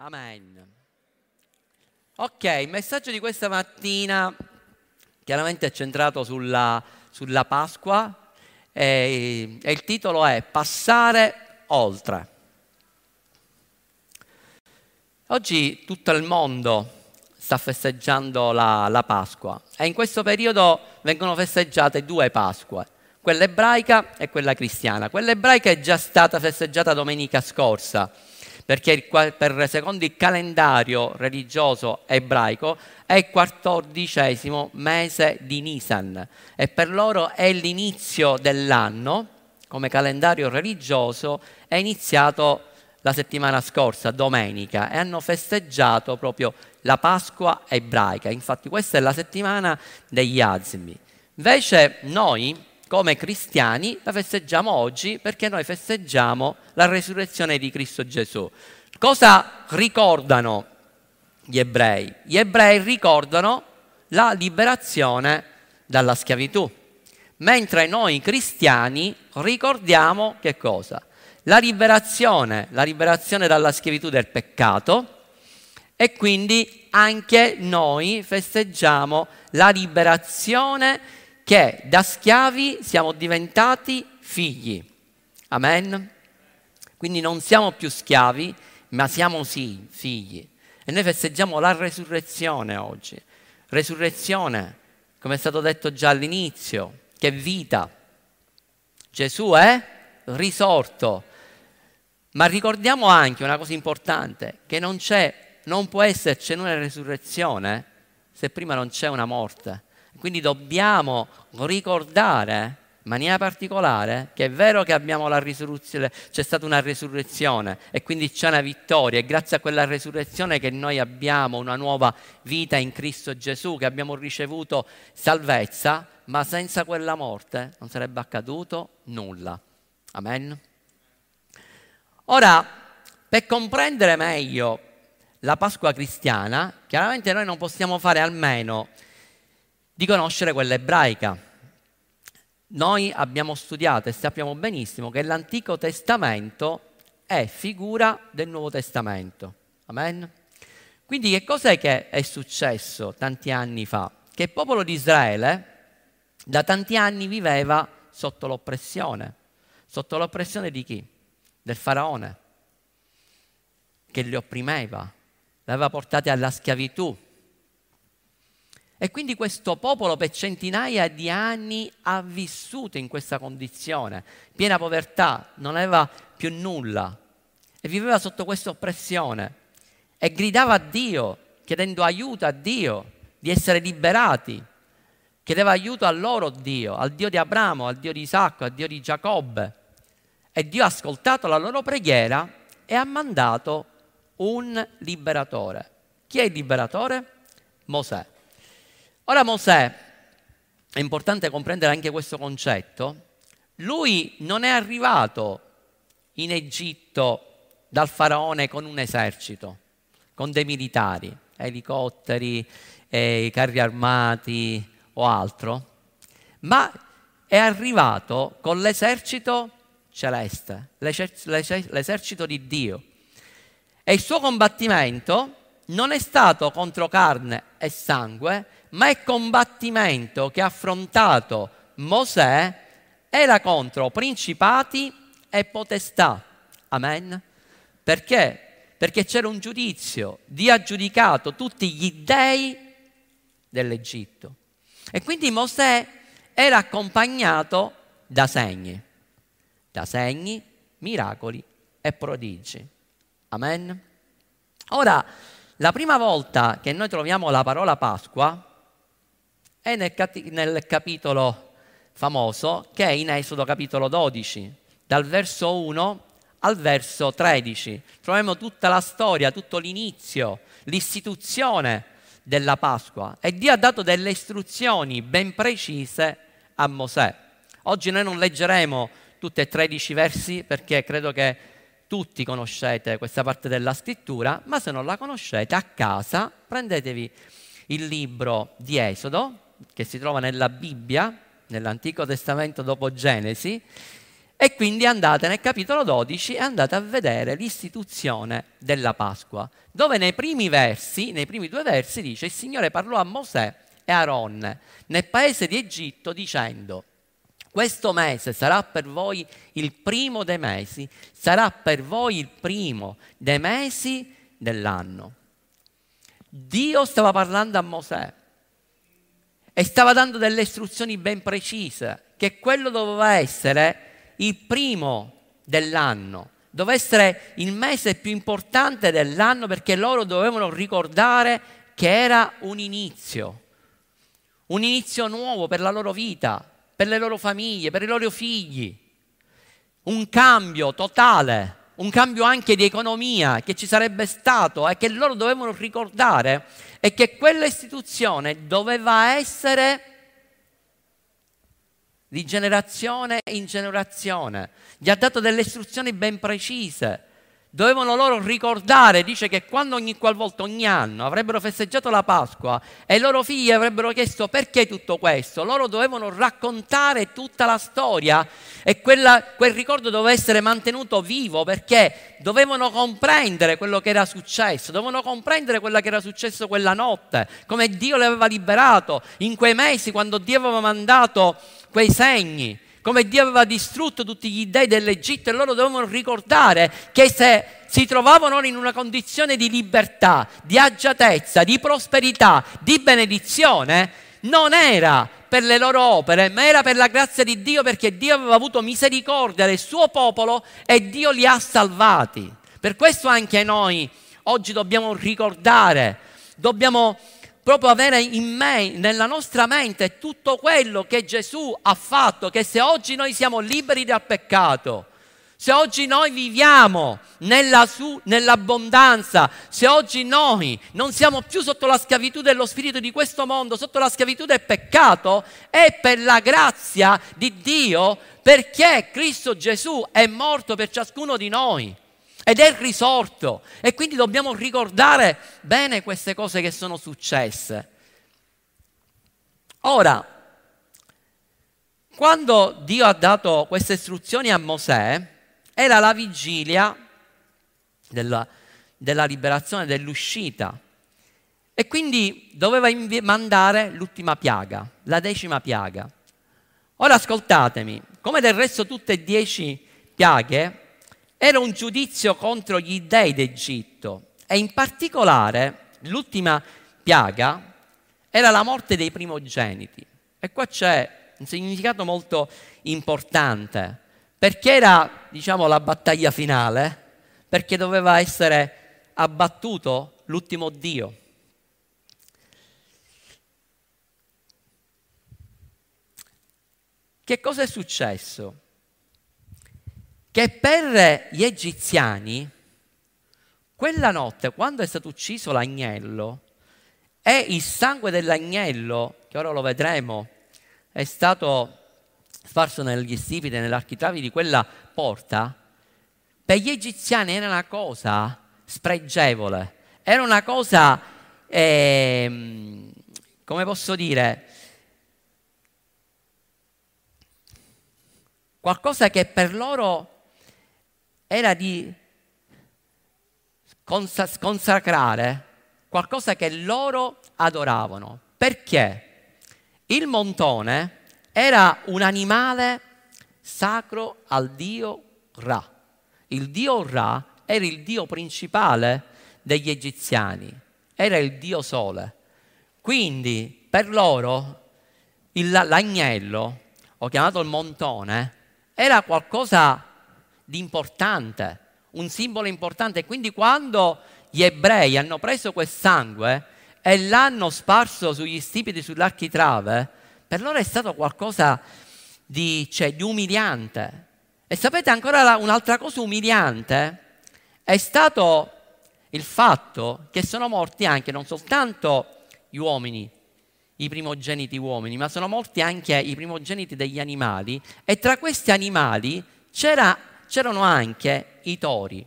Amen. Ok, il messaggio di questa mattina chiaramente è centrato sulla, sulla Pasqua e, e il titolo è Passare oltre. Oggi tutto il mondo sta festeggiando la, la, Pasqua e in questo periodo vengono festeggiate due Pasque, quella ebraica e quella cristiana. Quella ebraica è già stata festeggiata domenica scorsa perché per, secondo il calendario religioso ebraico è il quattordicesimo mese di Nisan e per loro è l'inizio dell'anno, come calendario religioso, è iniziato la settimana scorsa, domenica, e hanno festeggiato proprio la Pasqua ebraica. Infatti questa è la settimana degli azmi. Invece noi, come cristiani la festeggiamo oggi perché noi festeggiamo la resurrezione di Cristo Gesù. Cosa ricordano gli ebrei? Gli ebrei ricordano la liberazione dalla schiavitù, mentre noi cristiani ricordiamo che cosa? La liberazione, la liberazione dalla schiavitù del peccato e quindi anche noi festeggiamo la liberazione che da schiavi siamo diventati figli. Amen? Quindi non siamo più schiavi, ma siamo sì figli. E noi festeggiamo la resurrezione oggi. Resurrezione, come è stato detto già all'inizio, che vita. Gesù è risorto. Ma ricordiamo anche una cosa importante, che non c'è, non può esserci una resurrezione se prima non c'è una morte. Quindi dobbiamo ricordare in maniera particolare che è vero che c'è stata una risurrezione e quindi c'è una vittoria, è grazie a quella risurrezione che noi abbiamo una nuova vita in Cristo Gesù, che abbiamo ricevuto salvezza, ma senza quella morte non sarebbe accaduto nulla. Amen. Ora, per comprendere meglio la Pasqua cristiana, chiaramente noi non possiamo fare almeno di conoscere quella ebraica. Noi abbiamo studiato e sappiamo benissimo che l'Antico Testamento è figura del Nuovo Testamento. Amen? Quindi che cos'è che è successo tanti anni fa? Che il popolo di Israele da tanti anni viveva sotto l'oppressione. Sotto l'oppressione di chi? Del faraone, che li opprimeva, li aveva portati alla schiavitù, e quindi questo popolo per centinaia di anni ha vissuto in questa condizione, piena povertà, non aveva più nulla e viveva sotto questa oppressione e gridava a Dio, chiedendo aiuto a Dio di essere liberati. Chiedeva aiuto a loro Dio, al Dio di Abramo, al Dio di Isacco, al Dio di Giacobbe. E Dio ha ascoltato la loro preghiera e ha mandato un liberatore. Chi è il liberatore? Mosè. Ora Mosè, è importante comprendere anche questo concetto, lui non è arrivato in Egitto dal faraone con un esercito, con dei militari, elicotteri, eh, carri armati o altro, ma è arrivato con l'esercito celeste, l'esercito di Dio. E il suo combattimento non è stato contro carne e sangue, ma il combattimento che ha affrontato Mosè era contro principati e potestà. Amen. Perché? Perché c'era un giudizio, Dio ha giudicato tutti gli dei dell'Egitto. E quindi Mosè era accompagnato da segni, da segni, miracoli e prodigi. Amen. Ora, la prima volta che noi troviamo la parola Pasqua è nel, nel capitolo famoso che è in Esodo capitolo 12, dal verso 1 al verso 13. Troviamo tutta la storia, tutto l'inizio, l'istituzione della Pasqua e Dio ha dato delle istruzioni ben precise a Mosè. Oggi noi non leggeremo tutti e 13 versi perché credo che tutti conoscete questa parte della scrittura, ma se non la conoscete a casa prendetevi il libro di Esodo che si trova nella Bibbia, nell'Antico Testamento dopo Genesi, E quindi andate nel capitolo 12 e andate a vedere l'istituzione della Pasqua, dove nei primi versi, nei primi due versi dice il Signore parlò a Mosè e Aaron nel paese di Egitto dicendo questo mese sarà per voi il primo dei mesi, sarà per voi il primo dei mesi dell'anno. Dio stava parlando a Mosè e stava dando delle istruzioni ben precise, che quello doveva essere il primo dell'anno, doveva essere il mese più importante dell'anno perché loro dovevano ricordare che era un inizio, un inizio nuovo per la loro vita, per le loro famiglie, per i loro figli, un cambio totale, un cambio anche di economia che ci sarebbe stato e che loro dovevano ricordare e che quella istituzione doveva essere di generazione in generazione. Gli ha dato delle istruzioni ben precise. Dovevano loro ricordare, dice che quando ogni qualvolta, ogni anno, avrebbero festeggiato la Pasqua e i loro figli avrebbero chiesto perché tutto questo, loro dovevano raccontare tutta la storia e quella, quel ricordo doveva essere mantenuto vivo perché dovevano comprendere quello che era successo, dovevano comprendere quello che era successo quella notte, come Dio li aveva liberato in quei mesi quando Dio aveva mandato quei segni, come Dio aveva distrutto tutti gli dei dell'Egitto e loro dovevano ricordare che se si trovavano in una condizione di libertà, di agiatezza, di prosperità, di benedizione, non era per le loro opere, ma era per la grazia di Dio perché Dio aveva avuto misericordia del suo popolo e Dio li ha salvati. Per questo anche noi oggi dobbiamo ricordare, dobbiamo proprio avere in me, nella nostra mente tutto quello che Gesù ha fatto, che se oggi noi siamo liberi dal peccato, se oggi noi viviamo nella su, nell'abbondanza, se oggi noi non siamo più sotto la schiavitù dello spirito di questo mondo, sotto la schiavitù del peccato, è per la grazia di Dio, perché Cristo Gesù è morto per ciascuno di noi ed è risorto. E quindi dobbiamo ricordare bene queste cose che sono successe. Ora, quando Dio ha dato queste istruzioni a Mosè, era la vigilia della, della liberazione, dell'uscita. E quindi doveva invi- mandare l'ultima piaga, la decima piaga. Ora ascoltatemi, come del resto tutte e dieci piaghe, era un giudizio contro gli dei d'Egitto e in particolare l'ultima piaga era la morte dei primogeniti. E qua c'è un significato molto importante, perché era, diciamo, la battaglia finale, perché doveva essere abbattuto l'ultimo Dio. Che cosa è successo? Che per gli egiziani quella notte, quando è stato ucciso l'agnello, e il sangue dell'agnello, che ora lo vedremo, è stato sparso negli stipiti, nell'architravi di quella porta, per gli egiziani era una cosa spregevole, era una cosa, eh, come posso dire, qualcosa che per loro era di consacrare qualcosa che loro adoravano. Perché? Il montone era un animale sacro al dio Ra. Il dio Ra era il dio principale degli egiziani, era il dio sole. Quindi per loro il, l'agnello, o chiamato il montone, era qualcosa di importante, un simbolo importante. Quindi quando gli ebrei hanno preso quel sangue e l'hanno sparso sugli stipiti, sull'architrave, per loro è stato qualcosa di, cioè, di umiliante. E sapete ancora un'altra cosa umiliante? È stato il fatto che sono morti anche non soltanto gli uomini, i primogeniti uomini, ma sono morti anche i primogeniti degli animali e tra questi animali c'era c'erano anche i tori.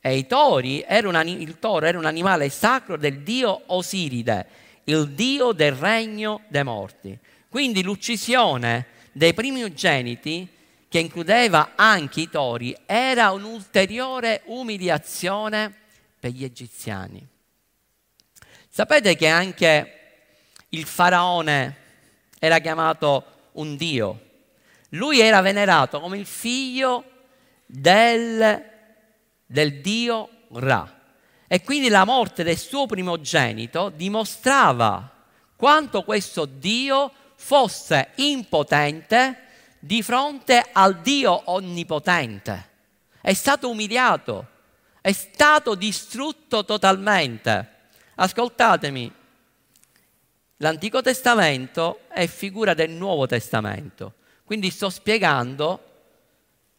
E i tori un, il toro era un animale sacro del dio Osiride, il dio del regno dei morti. Quindi l'uccisione dei primogeniti che includeva anche i tori, era un'ulteriore umiliazione per gli egiziani. Sapete che anche il faraone era chiamato un dio. Lui era venerato come il figlio del, del dio Ra. E quindi la morte del suo primogenito dimostrava quanto questo Dio fosse impotente di fronte al Dio onnipotente. È stato umiliato, è stato distrutto totalmente. Ascoltatemi, l'Antico Testamento è figura del Nuovo Testamento, quindi sto spiegando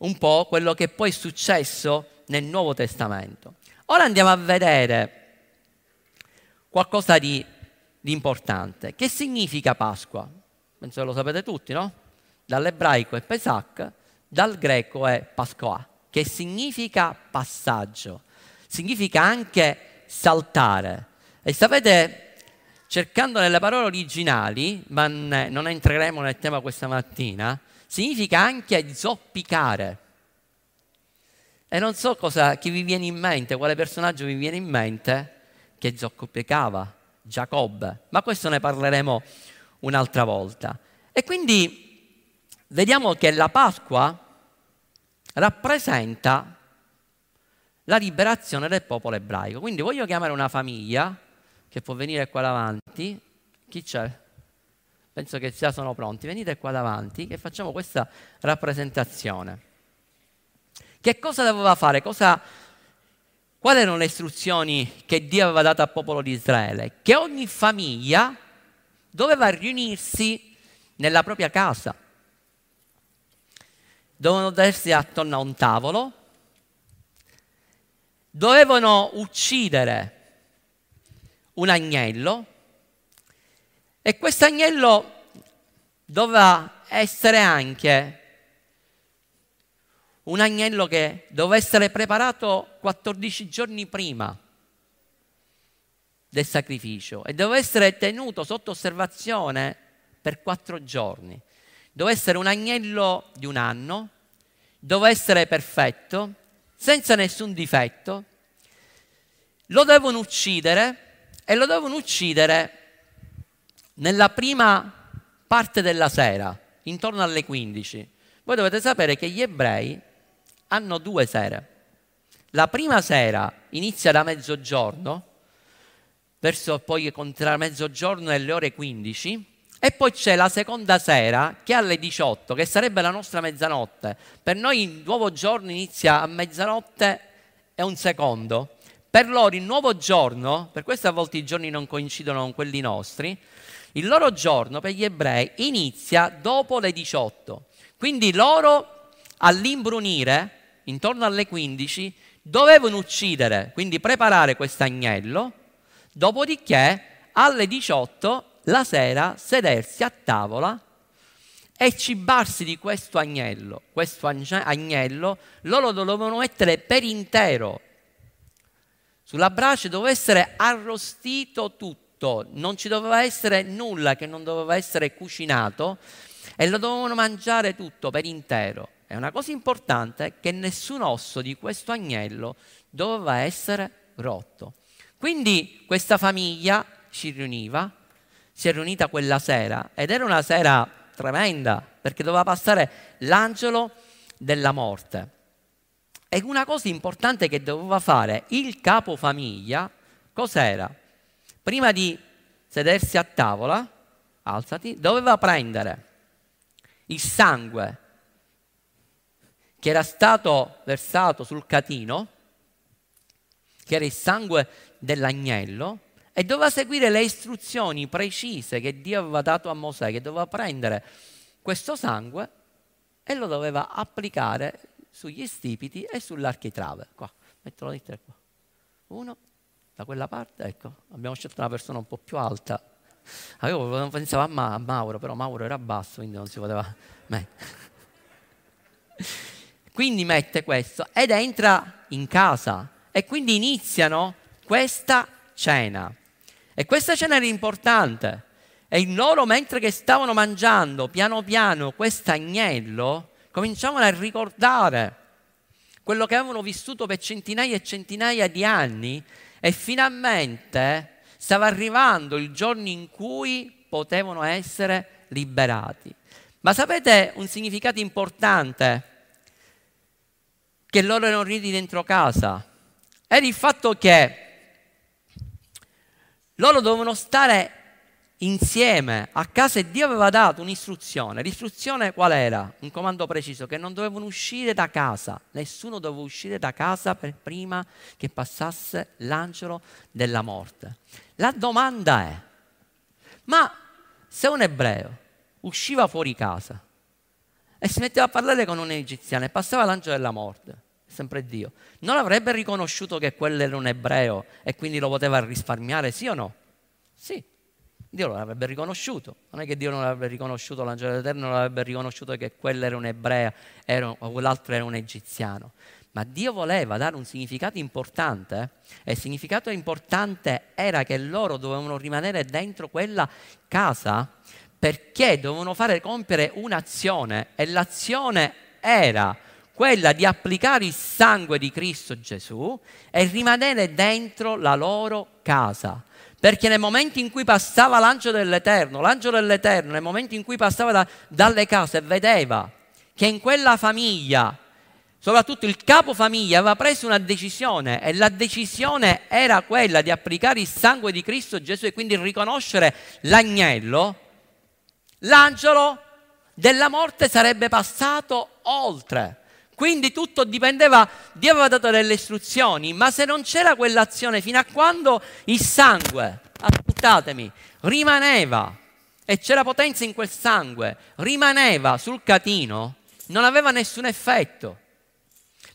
un po' quello che poi è successo nel Nuovo Testamento. Ora andiamo a vedere qualcosa di, di importante. Che significa Pasqua? Penso che lo sapete tutti, no? Dall'ebraico è Pesach, dal greco è Pasqua, che significa passaggio, significa anche saltare. E sapete, cercando nelle parole originali, ma non entreremo nel tema questa mattina, significa anche zoppicare. E non so cosa, chi vi viene in mente, quale personaggio vi viene in mente che zoppicava, Giacobbe, ma questo ne parleremo un'altra volta. E quindi vediamo che la Pasqua rappresenta la liberazione del popolo ebraico. Quindi voglio chiamare una famiglia che può venire qua davanti. Chi c'è? Penso che già sono pronti. Venite qua davanti che facciamo questa rappresentazione. Che cosa doveva fare? Cosa, quali erano le istruzioni che Dio aveva dato al popolo di Israele? Che ogni famiglia doveva riunirsi nella propria casa. Dovevano essere attorno a un tavolo, dovevano uccidere un agnello e questo agnello doveva essere anche un agnello che doveva essere preparato 14 giorni prima del sacrificio e doveva essere tenuto sotto osservazione per quattro giorni. Doveva essere un agnello di un anno, doveva essere perfetto, senza nessun difetto. Lo devono uccidere e lo devono uccidere nella prima parte della sera, intorno alle 15. Voi dovete sapere che gli ebrei hanno due sere. La prima sera inizia da mezzogiorno, verso poi contra mezzogiorno e le ore 15, e poi c'è la seconda sera che è alle 18, che sarebbe la nostra mezzanotte. Per noi il nuovo giorno inizia a mezzanotte e un secondo. Per loro il nuovo giorno, per questo a volte i giorni non coincidono con quelli nostri, il loro giorno per gli ebrei inizia dopo le 18. Quindi loro all'imbrunire intorno alle 15, dovevano uccidere, quindi preparare questo agnello, dopodiché alle 18 la sera sedersi a tavola e cibarsi di questo agnello. Questo agnello loro lo dovevano mettere per intero. Sulla brace doveva essere arrostito tutto, non ci doveva essere nulla che non doveva essere cucinato e lo dovevano mangiare tutto per intero. È una cosa importante che nessun osso di questo agnello doveva essere rotto. Quindi questa famiglia si riuniva, si è riunita quella sera ed era una sera tremenda perché doveva passare l'angelo della morte. E una cosa importante che doveva fare il capofamiglia, cos'era? Prima di sedersi a tavola, alzati, doveva prendere il sangue che era stato versato sul catino, che era il sangue dell'agnello, e doveva seguire le istruzioni precise che Dio aveva dato a Mosè, che doveva prendere questo sangue e lo doveva applicare sugli stipiti e sull'architrave. Qua, metto la lettera qua. Uno, da quella parte, ecco, abbiamo scelto una persona un po' più alta. Avevo pensavo a, Ma- a Mauro, però Mauro era basso, quindi non si poteva mettere. Quindi mette questo ed entra in casa e quindi iniziano questa cena. E questa cena era importante. E loro, mentre che stavano mangiando piano piano questo agnello, cominciavano a ricordare quello che avevano vissuto per centinaia e centinaia di anni e finalmente stava arrivando il giorno in cui potevano essere liberati. Ma sapete un significato importante? Che loro erano riuniti dentro casa. Era il fatto che loro dovevano stare insieme a casa e Dio aveva dato un'istruzione. L'istruzione qual era? Un comando preciso, che non dovevano uscire da casa. Nessuno doveva uscire da casa per prima che passasse l'angelo della morte. La domanda è, ma se un ebreo usciva fuori casa e si metteva a parlare con un egiziano e passava l'angelo della morte, sempre Dio, non avrebbe riconosciuto che quello era un ebreo e quindi lo poteva risparmiare, sì o no? Sì. Dio lo avrebbe riconosciuto. Non è che Dio non avrebbe riconosciuto l'angelo dell'Eterno, non avrebbe riconosciuto che quello era un ebreo o quell'altro era un egiziano. Ma Dio voleva dare un significato importante e il significato importante era che loro dovevano rimanere dentro quella casa perché dovevano fare compiere un'azione e l'azione era quella di applicare il sangue di Cristo Gesù e rimanere dentro la loro casa. Perché nel momento in cui passava l'angelo dell'Eterno, l'angelo dell'Eterno, nel momento in cui passava da, dalle case, vedeva che in quella famiglia, soprattutto il capo famiglia, aveva preso una decisione e la decisione era quella di applicare il sangue di Cristo Gesù e quindi riconoscere l'agnello, l'angelo della morte sarebbe passato oltre. Quindi tutto dipendeva, Dio aveva dato delle istruzioni, ma se non c'era quell'azione fino a quando il sangue, ascoltatemi, rimaneva e c'era potenza in quel sangue, rimaneva sul catino, non aveva nessun effetto.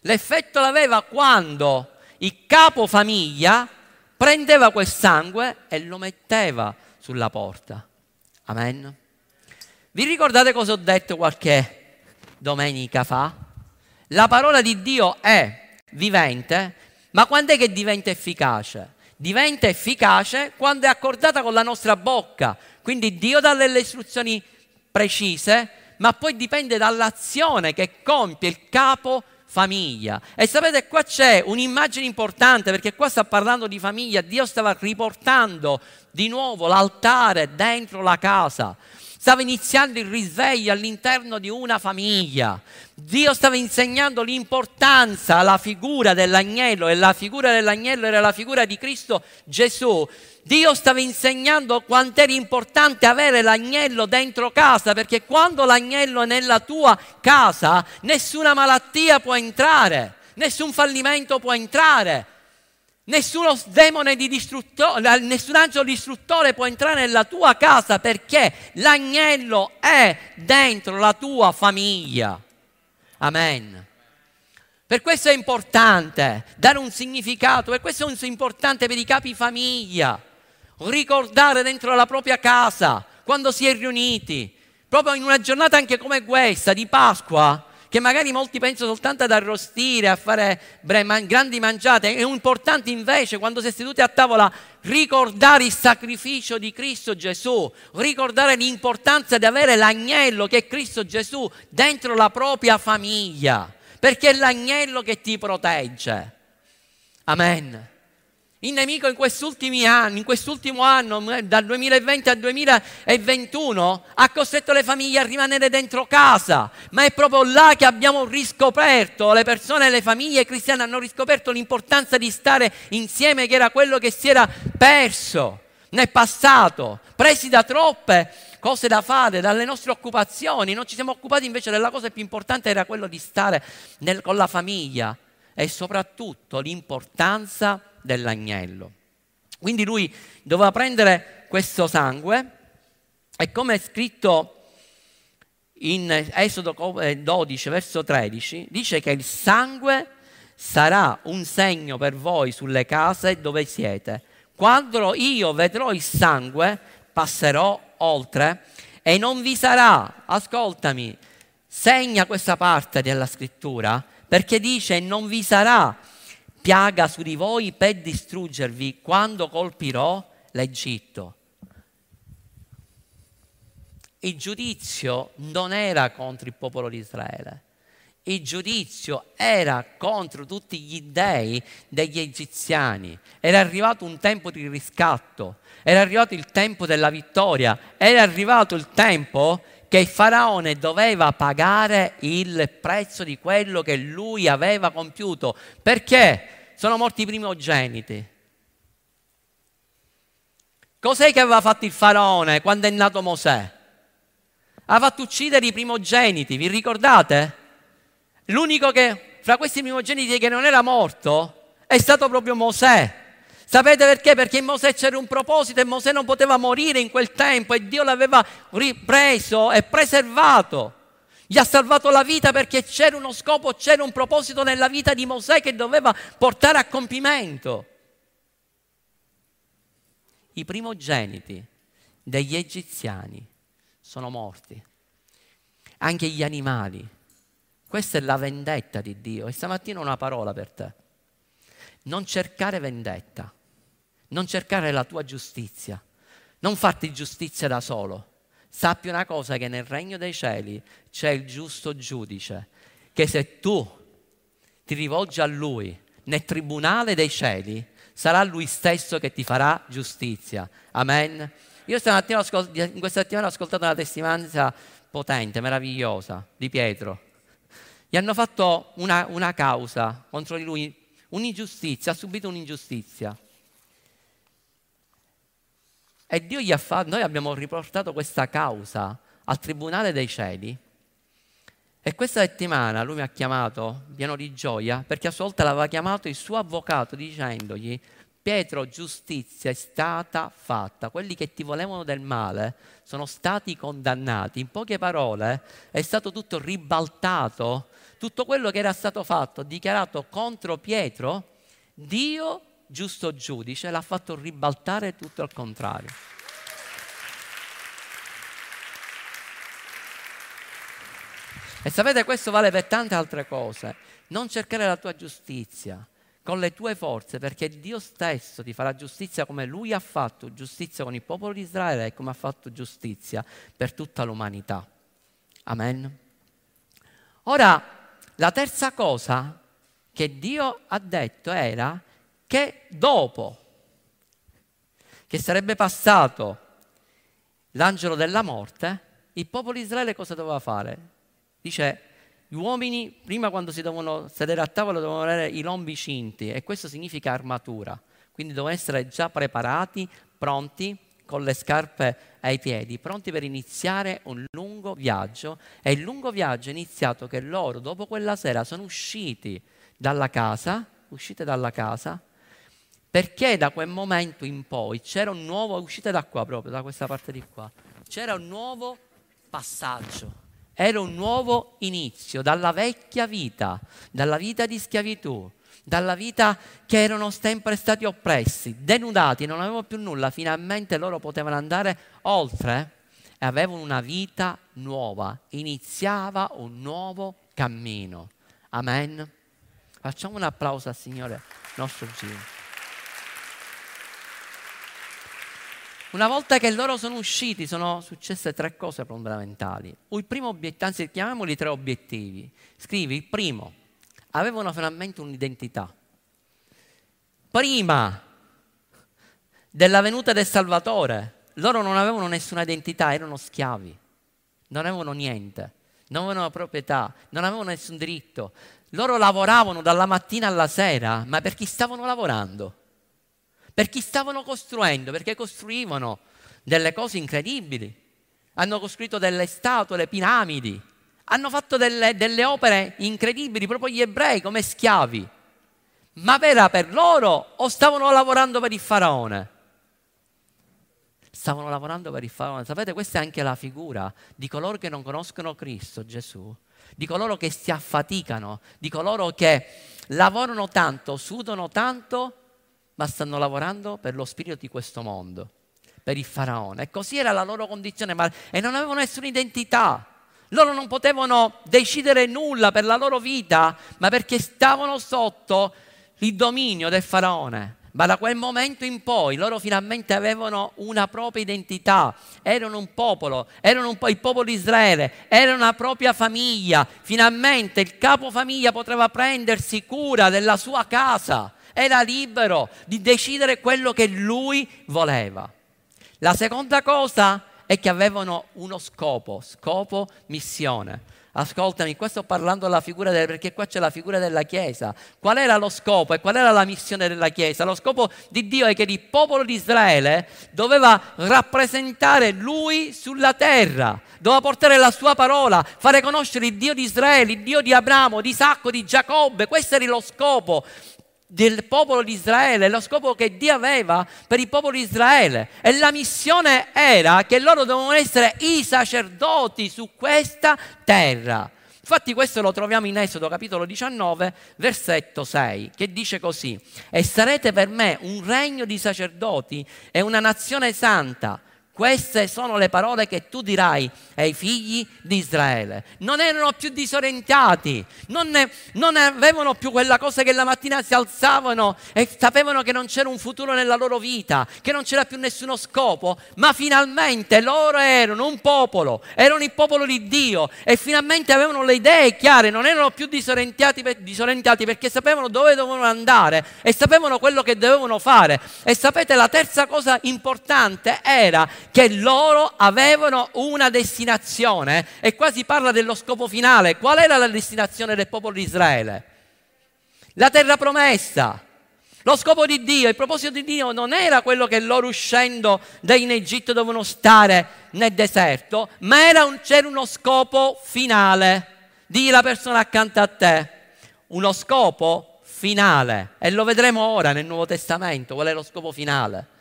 L'effetto l'aveva quando il capo famiglia prendeva quel sangue e lo metteva sulla porta. Amen. Vi ricordate cosa ho detto qualche domenica fa? La parola di Dio è vivente, ma quando è che diventa efficace? Diventa efficace quando è accordata con la nostra bocca. Quindi Dio dà delle istruzioni precise, ma poi dipende dall'azione che compie il capo famiglia. E sapete, qua c'è un'immagine importante perché qua sta parlando di famiglia, Dio stava riportando di nuovo l'altare dentro la casa. Stava iniziando il risveglio all'interno di una famiglia. Dio stava insegnando l'importanza alla figura dell'agnello e la figura dell'agnello era la figura di Cristo Gesù. Dio stava insegnando quanto era importante avere l'agnello dentro casa, perché quando l'agnello è nella tua casa, nessuna malattia può entrare, nessun fallimento può entrare, Nessuno demone di distruttore, nessun angelo distruttore può entrare nella tua casa perché l'agnello è dentro la tua famiglia. Amen. Per questo è importante dare un significato, per questo è importante per i capi famiglia, ricordare dentro la propria casa, quando si è riuniti, proprio in una giornata anche come questa di Pasqua, che magari molti pensano soltanto ad arrostire, a fare grandi mangiate, è importante invece quando si è seduti a tavola ricordare il sacrificio di Cristo Gesù, ricordare l'importanza di avere l'agnello che è Cristo Gesù dentro la propria famiglia, perché è l'agnello che ti protegge. Amen. Il nemico in questi ultimi anni, in quest'ultimo anno, dal 2020 al 2021, ha costretto le famiglie a rimanere dentro casa, ma è proprio là che abbiamo riscoperto, le persone, le famiglie cristiane hanno riscoperto l'importanza di stare insieme, che era quello che si era perso nel passato, presi da troppe cose da fare, dalle nostre occupazioni, non ci siamo occupati invece della cosa più importante, era quello di stare nel, con la famiglia e soprattutto l'importanza dell'agnello. Quindi lui doveva prendere questo sangue e come è scritto in Esodo 12, verso 13, dice che il sangue sarà un segno per voi sulle case dove siete. Quando io vedrò il sangue, passerò oltre e non vi sarà, ascoltami, segna questa parte della scrittura, perché dice non vi sarà piaga su di voi per distruggervi quando colpirò l'Egitto. Il giudizio non era contro il popolo di Israele, il giudizio era contro tutti gli dei degli egiziani. Era arrivato un tempo di riscatto, era arrivato il tempo della vittoria, era arrivato il tempo che il faraone doveva pagare il prezzo di quello che lui aveva compiuto. Perché sono morti i primogeniti. Cos'è che aveva fatto il faraone quando è nato Mosè? Ha fatto uccidere i primogeniti, vi ricordate? L'unico che fra questi primogeniti che non era morto è stato proprio Mosè. Sapete perché? Perché in Mosè c'era un proposito e Mosè non poteva morire in quel tempo e Dio l'aveva ripreso e preservato. Gli ha salvato la vita perché c'era uno scopo, c'era un proposito nella vita di Mosè che doveva portare a compimento. I primogeniti degli egiziani sono morti, anche gli animali questa è la vendetta di Dio. E stamattina una parola per te. Non cercare vendetta, non cercare la tua giustizia, non farti giustizia da solo. Sappi una cosa, che nel regno dei cieli c'è il giusto giudice, che se tu ti rivolgi a lui nel tribunale dei cieli, sarà lui stesso che ti farà giustizia. Amen. Io stamattina in questa settimana ho ascoltato una testimonianza potente, meravigliosa di Pietro gli hanno fatto una, una causa contro di lui, un'ingiustizia, ha subito un'ingiustizia. E Dio gli ha fatto, noi abbiamo riportato questa causa al Tribunale dei Cieli. E questa settimana lui mi ha chiamato pieno di gioia perché a sua volta l'aveva chiamato il suo avvocato dicendogli Pietro, giustizia è stata fatta, quelli che ti volevano del male sono stati condannati. In poche parole è stato tutto ribaltato tutto quello che era stato fatto, dichiarato contro Pietro, Dio, giusto giudice, l'ha fatto ribaltare tutto al contrario. E sapete, questo vale per tante altre cose. Non cercare la tua giustizia con le tue forze, perché Dio stesso ti farà giustizia come Lui ha fatto giustizia con il popolo di Israele e come ha fatto giustizia per tutta l'umanità. Amen. Ora, la terza cosa che Dio ha detto era che dopo che sarebbe passato l'angelo della morte, il popolo di Israele cosa doveva fare? Dice, gli uomini prima quando si dovevano sedere a tavola dovevano avere i lombi cinti e questo significa armatura, quindi dovevano essere già preparati, pronti con le scarpe ai piedi, pronti per iniziare un lungo viaggio. E il lungo viaggio è iniziato che loro, dopo quella sera, sono usciti dalla casa, uscite dalla casa, perché da quel momento in poi c'era un nuovo, uscite da qua proprio, da questa parte di qua, c'era un nuovo passaggio, era un nuovo inizio dalla vecchia vita, dalla vita di schiavitù, dalla vita che erano sempre stati oppressi, denudati, non avevano più nulla, finalmente loro potevano andare oltre e avevano una vita nuova, iniziava un nuovo cammino. Amen. Facciamo un applauso al Signore nostro Dio. Una volta che loro sono usciti, sono successe tre cose fondamentali. Il primo obiettivo, anzi chiamiamoli tre obiettivi. Scrivi il primo, avevano finalmente un'identità. Prima della venuta del Salvatore, loro non avevano nessuna identità, erano schiavi, non avevano niente, non avevano proprietà, non avevano nessun diritto. Loro lavoravano dalla mattina alla sera, ma per chi stavano lavorando? Per chi stavano costruendo? Perché costruivano delle cose incredibili. Hanno costruito delle statue, piramidi, hanno fatto delle, delle opere incredibili, proprio gli ebrei come schiavi. Ma era per loro o stavano lavorando per il faraone? Stavano lavorando per il faraone. Sapete, questa è anche la figura di coloro che non conoscono Cristo, Gesù, di coloro che si affaticano, di coloro che lavorano tanto, sudano tanto, ma stanno lavorando per lo spirito di questo mondo, per il faraone. E così era la loro condizione, ma, e non avevano nessuna identità. Loro non potevano decidere nulla per la loro vita, ma perché stavano sotto il dominio del faraone. ma da quel momento in poi loro finalmente avevano una propria identità, erano un popolo, erano un po' il popolo di Israele, era una propria famiglia, finalmente il capofamiglia poteva prendersi cura della sua casa, era libero di decidere quello che lui voleva. La seconda cosa è che avevano uno scopo, scopo missione. Ascoltami, qua sto parlando della figura del, perché qua c'è la figura della Chiesa. Qual era lo scopo e qual era la missione della Chiesa? Lo scopo di Dio è che il popolo di Israele doveva rappresentare Lui sulla terra, doveva portare la sua parola, fare conoscere il Dio di Israele, il Dio di Abramo, di Isacco, di Giacobbe. Questo era lo scopo del popolo di Israele, lo scopo che Dio aveva per il popolo di Israele. E la missione era che loro dovevano essere i sacerdoti su questa terra. Infatti questo lo troviamo in Esodo capitolo 19, versetto 6, che dice così, e sarete per me un regno di sacerdoti e una nazione santa. Queste sono le parole che tu dirai ai figli di Israele. Non erano più disorientati, non, ne, non, avevano più quella cosa che la mattina si alzavano e sapevano che non c'era un futuro nella loro vita, che non c'era più nessuno scopo, ma finalmente loro erano un popolo, erano il popolo di Dio e finalmente avevano le idee chiare, non erano più disorientati, disorientati perché sapevano dove dovevano andare e sapevano quello che dovevano fare. E sapete, la terza cosa importante era che loro avevano una destinazione e qua si parla dello scopo finale. Qual era la destinazione del popolo di Israele? La terra promessa. Lo scopo di Dio, il proposito di Dio non era quello che loro uscendo da in Egitto dovevano stare nel deserto, ma un, c'era uno scopo finale. Dì la persona accanto a te, uno scopo finale. E lo vedremo ora nel Nuovo Testamento, qual è lo scopo finale.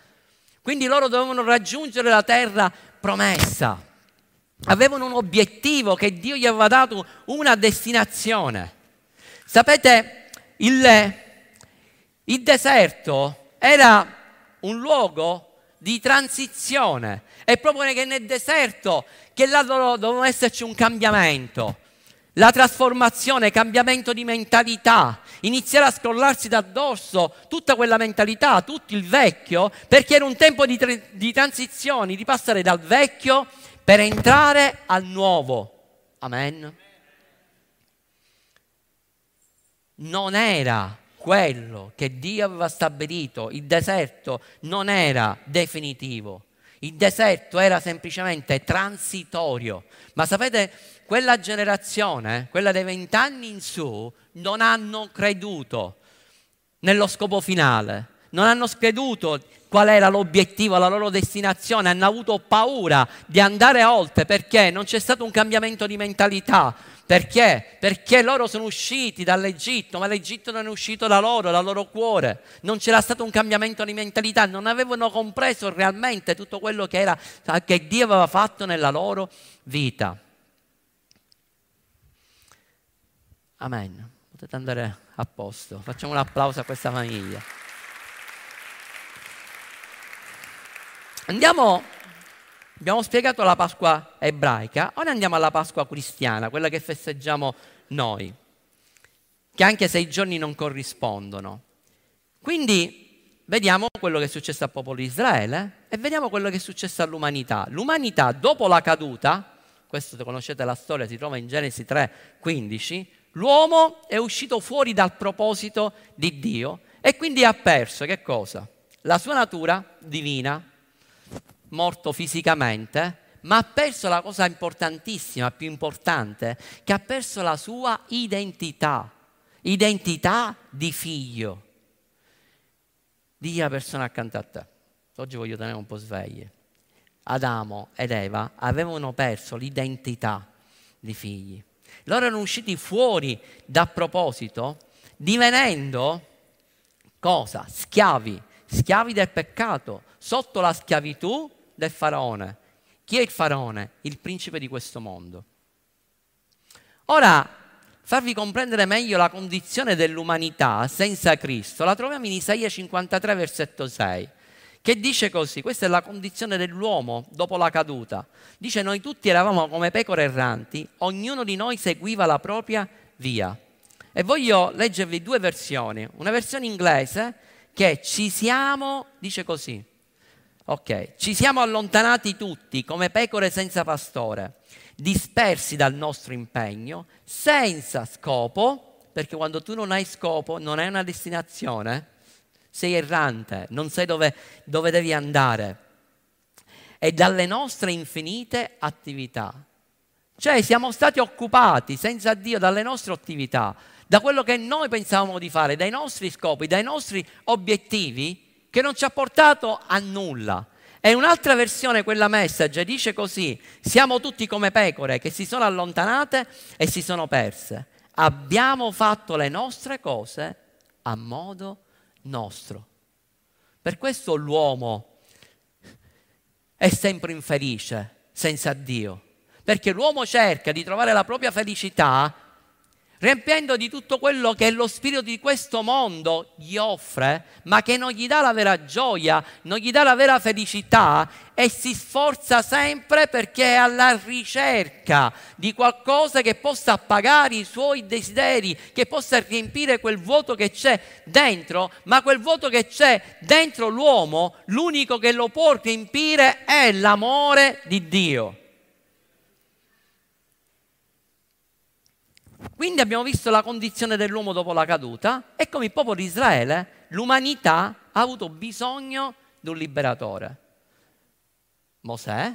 Quindi loro dovevano raggiungere la terra promessa. Avevano un obiettivo che Dio gli aveva dato, una destinazione. Sapete, il, il deserto era un luogo di transizione. È proprio che nel deserto che là doveva esserci un cambiamento la trasformazione, cambiamento di mentalità, iniziare a scrollarsi d'addosso tutta quella mentalità, tutto il vecchio, perché era un tempo di, tre, di transizioni, di passare dal vecchio per entrare al nuovo. Amen. Non era quello che Dio aveva stabilito, il deserto non era definitivo, il deserto era semplicemente transitorio. Ma sapete, quella generazione, quella dei vent'anni in su, non hanno creduto nello scopo finale, non hanno creduto qual era l'obiettivo, la loro destinazione, hanno avuto paura di andare oltre perché non c'è stato un cambiamento di mentalità. Perché? Perché loro sono usciti dall'Egitto, ma l'Egitto non è uscito da loro, dal loro cuore. Non c'era stato un cambiamento di mentalità, non avevano compreso realmente tutto quello che, era, che Dio aveva fatto nella loro vita. Amen. Potete andare a posto. Facciamo un applauso a questa famiglia. Andiamo, abbiamo spiegato la Pasqua ebraica, ora andiamo alla Pasqua cristiana, quella che festeggiamo noi, che anche se i giorni non corrispondono. Quindi vediamo quello che è successo al popolo di Israele e vediamo quello che è successo all'umanità. L'umanità dopo la caduta, questo conoscete la storia, si trova in Genesi 3, 15, l'uomo è uscito fuori dal proposito di Dio e quindi ha perso che cosa? La sua natura divina, morto fisicamente, ma ha perso la cosa importantissima, più importante, che ha perso la sua identità, identità di figlio. Dì la persona accanto a te. Oggi voglio tenere un po' svegli. Adamo ed Eva avevano perso l'identità di figli. Loro erano usciti fuori da proposito, divenendo cosa? Schiavi, schiavi del peccato, sotto la schiavitù del faraone. Chi è il faraone? Il principe di questo mondo. Ora, farvi comprendere meglio la condizione dell'umanità senza Cristo, la troviamo in Isaia 53, versetto 6, che dice così, questa è la condizione dell'uomo dopo la caduta. Dice, noi tutti eravamo come pecore erranti, ognuno di noi seguiva la propria via. E voglio leggervi due versioni, una versione inglese che ci siamo, dice così, ok, ci siamo allontanati tutti come pecore senza pastore, dispersi dal nostro impegno, senza scopo, perché quando tu non hai scopo, non hai una destinazione, sei errante, non sai dove, dove devi andare. E dalle nostre infinite attività. Cioè siamo stati occupati senza Dio dalle nostre attività, da quello che noi pensavamo di fare, dai nostri scopi, dai nostri obiettivi, che non ci ha portato a nulla. E un'altra versione, quella message, dice così, siamo tutti come pecore che si sono allontanate e si sono perse. Abbiamo fatto le nostre cose a modo nostro. Per questo l'uomo è sempre infelice senza Dio, perché l'uomo cerca di trovare la propria felicità riempiendo di tutto quello che lo spirito di questo mondo gli offre, ma che non gli dà la vera gioia, non gli dà la vera felicità e si sforza sempre perché è alla ricerca di qualcosa che possa appagare i suoi desideri, che possa riempire quel vuoto che c'è dentro, ma quel vuoto che c'è dentro l'uomo, l'unico che lo può riempire è l'amore di Dio. Quindi abbiamo visto la condizione dell'uomo dopo la caduta e come il popolo di Israele l'umanità ha avuto bisogno di un liberatore. Mosè,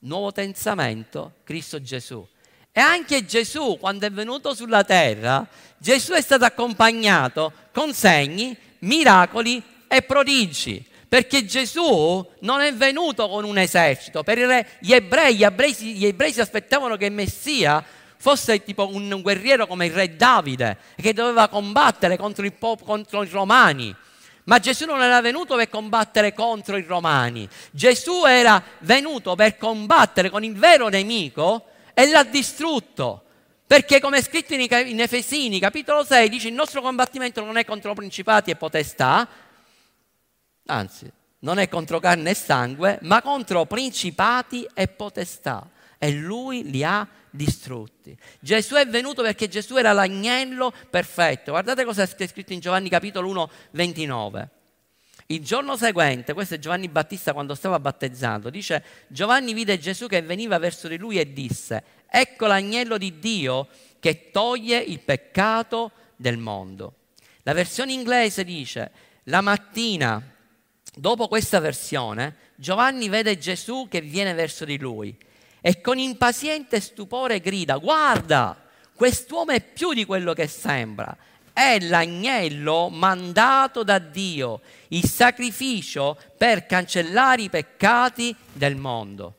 Nuovo Testamento, Cristo Gesù. E anche Gesù, quando è venuto sulla terra, Gesù è stato accompagnato con segni, miracoli e prodigi. Perché Gesù non è venuto con un esercito. Per gli ebrei, gli ebrei, gli ebrei si aspettavano che il Messia fosse tipo un guerriero come il re Davide che doveva combattere contro, il pop- contro i romani. Ma Gesù non era venuto per combattere contro i romani. Gesù era venuto per combattere con il vero nemico e l'ha distrutto. Perché come è scritto in Efesini, capitolo 6, dice il nostro combattimento non è contro principati e potestà, anzi, non è contro carne e sangue, ma contro principati e potestà. E lui li ha distrutti. Gesù è venuto perché Gesù era l'agnello perfetto. Guardate cosa è scritto in Giovanni capitolo 1, 29. Il giorno seguente, questo è Giovanni Battista quando stava battezzando, dice Giovanni vide Gesù che veniva verso di lui e disse, ecco l'agnello di Dio che toglie il peccato del mondo. La versione inglese dice, la mattina, dopo questa versione, Giovanni vede Gesù che viene verso di lui e con impaziente stupore grida, guarda, quest'uomo è più di quello che sembra, è l'agnello mandato da Dio, il sacrificio per cancellare i peccati del mondo.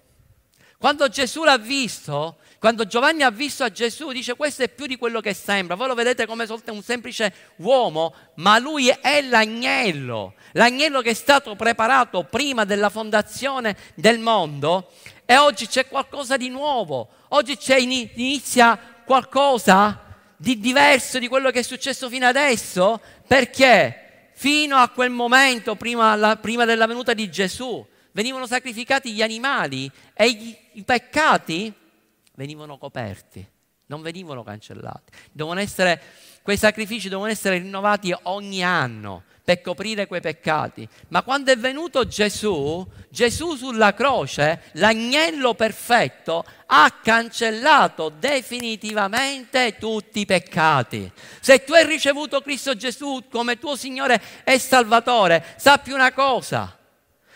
Quando Gesù l'ha visto, quando Giovanni ha visto a Gesù, dice questo è più di quello che sembra. Voi lo vedete come un semplice uomo, ma lui è l'agnello, l'agnello che è stato preparato prima della fondazione del mondo e oggi c'è qualcosa di nuovo, oggi inizia qualcosa di diverso di quello che è successo fino adesso, perché fino a quel momento, prima, la, prima della venuta di Gesù, venivano sacrificati gli animali e gli, i peccati venivano coperti, non venivano cancellati. Essere, quei sacrifici devono essere rinnovati ogni anno per coprire quei peccati. Ma quando è venuto Gesù, Gesù sulla croce, l'agnello perfetto, ha cancellato definitivamente tutti i peccati. Se tu hai ricevuto Cristo Gesù come tuo Signore e Salvatore, sappi una cosa,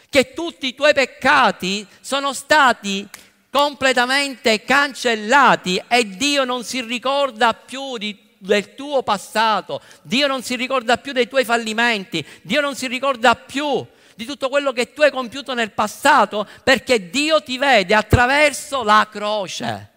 che tutti i tuoi peccati sono stati completamente cancellati e Dio non si ricorda più di del tuo passato, Dio non si ricorda più dei tuoi fallimenti, Dio non si ricorda più di tutto quello che tu hai compiuto nel passato, perché Dio ti vede attraverso la croce.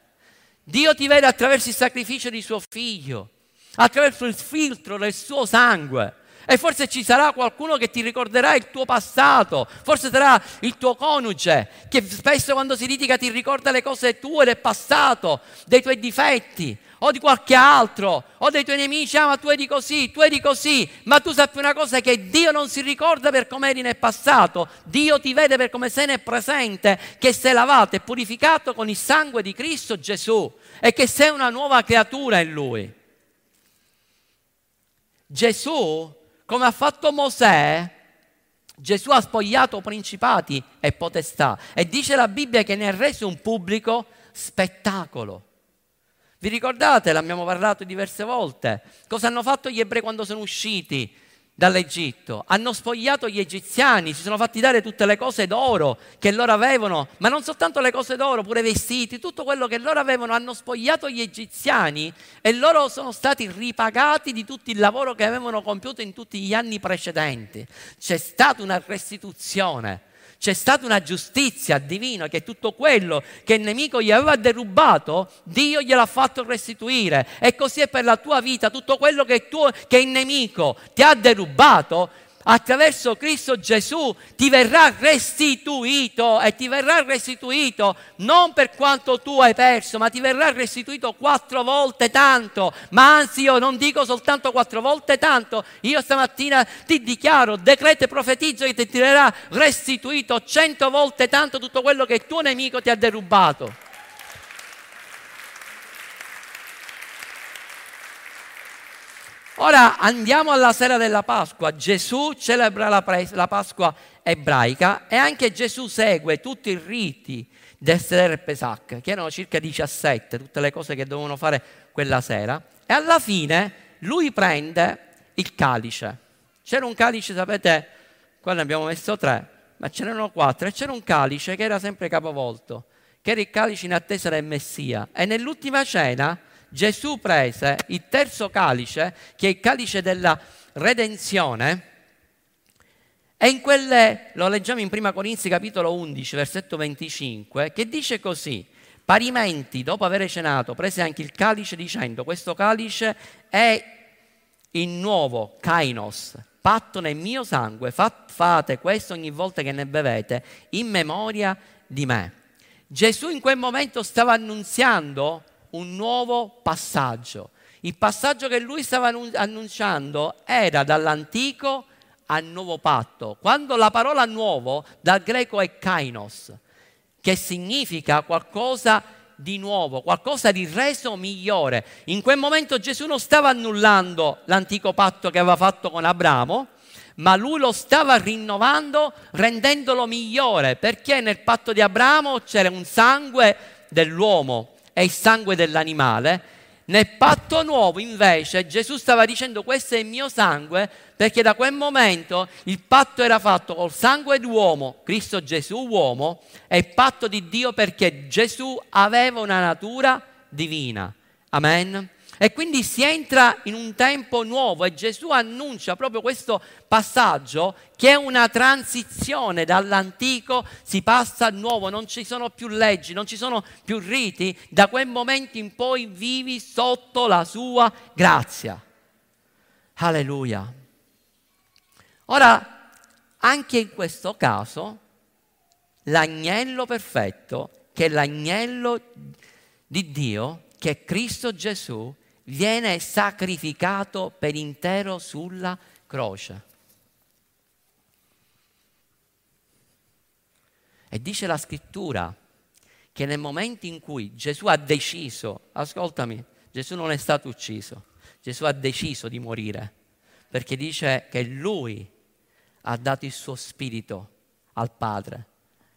Dio ti vede attraverso il sacrificio di suo figlio, attraverso il filtro del suo sangue. E forse ci sarà qualcuno che ti ricorderà il tuo passato, forse sarà il tuo coniuge, che spesso quando si litiga ti ricorda le cose tue del passato, dei tuoi difetti, o di qualche altro, o dei tuoi nemici, ah ma tu eri così, tu eri così, ma tu sappi una cosa che Dio non si ricorda per come eri nel passato, Dio ti vede per come sei nel presente, che sei lavato e purificato con il sangue di Cristo Gesù e che sei una nuova creatura in Lui. Gesù come ha fatto Mosè, Gesù ha spogliato principati e potestà e dice la Bibbia che ne ha reso un pubblico spettacolo. Vi ricordate, l'abbiamo parlato diverse volte, cosa hanno fatto gli ebrei quando sono usciti dall'Egitto, hanno spogliato gli egiziani, si sono fatti dare tutte le cose d'oro che loro avevano, ma non soltanto le cose d'oro, pure i vestiti, tutto quello che loro avevano, hanno spogliato gli egiziani e loro sono stati ripagati di tutto il lavoro che avevano compiuto in tutti gli anni precedenti. C'è stata una restituzione c'è stata una giustizia divina che tutto quello che il nemico gli aveva derubato, Dio gliel'ha fatto restituire. E così è per la tua vita, tutto quello che, tu, che il nemico ti ha derubato, attraverso Cristo Gesù ti verrà restituito e ti verrà restituito non per quanto tu hai perso, ma ti verrà restituito quattro volte tanto. Ma anzi io non dico soltanto quattro volte tanto, io stamattina ti dichiaro, decreto e profetizzo che ti verrà restituito cento volte tanto tutto quello che tuo nemico ti ha derubato. Ora andiamo alla sera della Pasqua. Gesù celebra la, la, Pasqua ebraica e anche Gesù segue tutti i riti del Seder Pesach, che erano circa 17, tutte le cose che dovevano fare quella sera. E alla fine lui prende il calice. C'era un calice, sapete, qua ne abbiamo messo tre, ma ce n'erano quattro, e c'era un calice che era sempre capovolto, che era il calice in attesa del Messia. E nell'ultima cena Gesù prese il terzo calice, che è il calice della redenzione, e in quelle, lo leggiamo in 1 Corinzi capitolo 11, versetto 25, che dice così, parimenti, dopo aver cenato, prese anche il calice dicendo, questo calice è il nuovo kainos, patto nel mio sangue, fate questo ogni volta che ne bevete, in memoria di me. Gesù in quel momento stava annunziando un nuovo passaggio. Il passaggio che lui stava annunciando era dall'antico al nuovo patto. Quando la parola nuovo dal greco è kainos, che significa qualcosa di nuovo, qualcosa di reso migliore. In quel momento Gesù non stava annullando l'antico patto che aveva fatto con Abramo, ma lui lo stava rinnovando rendendolo migliore, perché nel patto di Abramo c'era un sangue dell'uomo, è il sangue dell'animale. Nel patto nuovo invece Gesù stava dicendo questo è il mio sangue perché da quel momento il patto era fatto col sangue d'uomo, Cristo Gesù uomo, e il patto di Dio perché Gesù aveva una natura divina. Amen. E quindi si entra in un tempo nuovo e Gesù annuncia proprio questo passaggio che è una transizione dall'antico, si passa al nuovo, non ci sono più leggi, non ci sono più riti, da quel momento in poi vivi sotto la sua grazia. Alleluia. Ora, anche in questo caso, l'agnello perfetto, che è l'agnello di Dio, che è Cristo Gesù, viene sacrificato per intero sulla croce. E dice la scrittura che nel momento in cui Gesù ha deciso, ascoltami, Gesù non è stato ucciso, Gesù ha deciso di morire, perché dice che lui ha dato il suo spirito al Padre,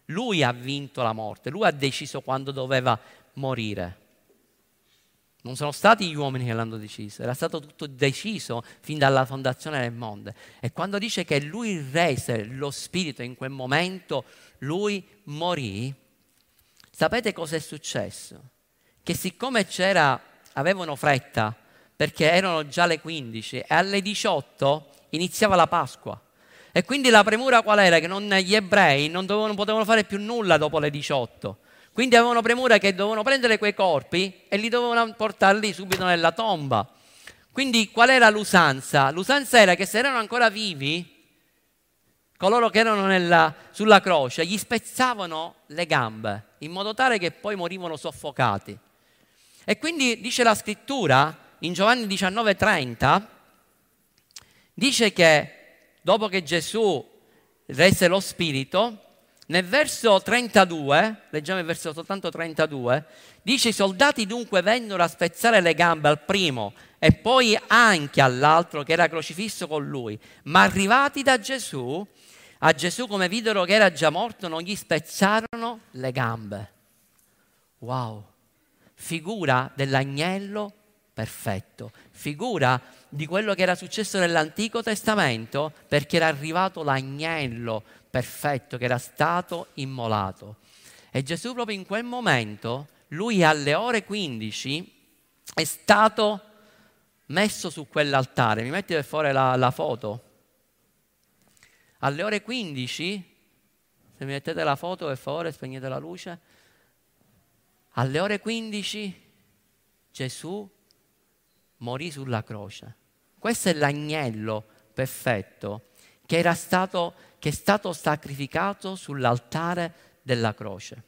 lui ha vinto la morte, lui ha deciso quando doveva morire. Non sono stati gli uomini che l'hanno deciso, era stato tutto deciso fin dalla fondazione del mondo. E quando dice che lui rese lo spirito in quel momento, lui morì, sapete cosa è successo? Che siccome c'era, avevano fretta, perché erano già le 15 e alle 18 iniziava la Pasqua. E quindi la premura qual era? Che non, gli ebrei non, dovevano, potevano fare più nulla dopo le 18 quindi avevano premura che dovevano prendere quei corpi e li dovevano portarli subito nella tomba. Quindi qual era l'usanza? L'usanza era che se erano ancora vivi, coloro che erano nella, sulla croce, gli spezzavano le gambe in modo tale che poi morivano soffocati. E quindi dice la scrittura in Giovanni 19:30, dice che dopo che Gesù rese lo spirito, Nel verso 32, leggiamo il verso soltanto 32, dice i soldati dunque vennero a spezzare le gambe al primo e poi anche all'altro che era crocifisso con lui, ma arrivati da Gesù, a Gesù come videro che era già morto non gli spezzarono le gambe. Wow, figura dell'agnello perfetto, figura di quello che era successo nell'Antico Testamento perché era arrivato l'agnello perfetto che era stato immolato. E Gesù proprio in quel momento, lui alle ore 15 è stato messo su quell'altare. Mi metti per favore la, la foto? Alle ore 15, se mi mettete la foto per favore, spegnete la luce. Alle ore 15 Gesù morì sulla croce. Questo è l'agnello perfetto che, era stato, che è stato sacrificato sull'altare della croce.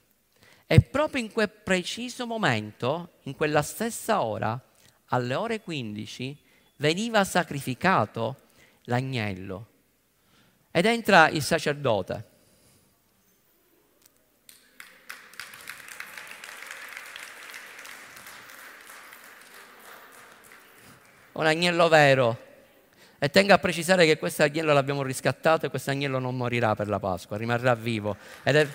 E proprio in quel preciso momento, in quella stessa ora, alle ore 15, veniva sacrificato l'agnello. Ed entra il sacerdote. Un agnello vero. E tengo a precisare che questo agnello l'abbiamo riscattato e questo agnello non morirà per la Pasqua, rimarrà vivo. È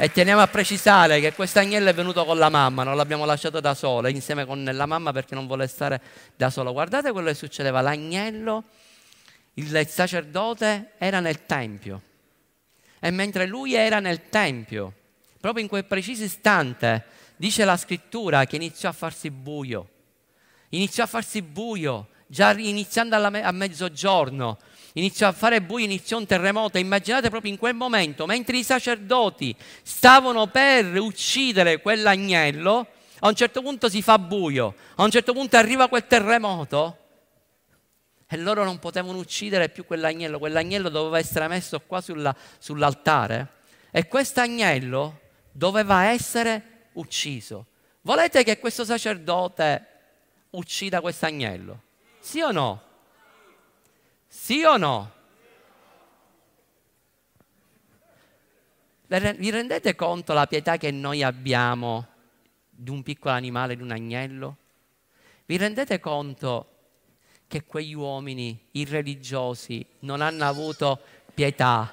e teniamo a precisare che questo agnello è venuto con la mamma, non l'abbiamo lasciato da solo, insieme con la mamma perché non vuole stare da solo. Guardate quello che succedeva, l'agnello, il sacerdote era nel Tempio. E mentre lui era nel Tempio, proprio in quel preciso istante, dice la scrittura che iniziò a farsi buio. Iniziò a farsi buio, già iniziando a mezzogiorno iniziò a fare buio, iniziò un terremoto. Immaginate proprio in quel momento, mentre i sacerdoti stavano per uccidere quell'agnello, a un certo punto si fa buio, a un certo punto arriva quel terremoto e loro non potevano uccidere più quell'agnello, quell'agnello doveva essere messo qua sulla, sull'altare e questo agnello doveva essere ucciso. Volete che questo sacerdote uccida questo agnello? Sì o no? Sì o no? Vi rendete conto la pietà che noi abbiamo di un piccolo animale, di un agnello? Vi rendete conto che quegli uomini irreligiosi non hanno avuto pietà?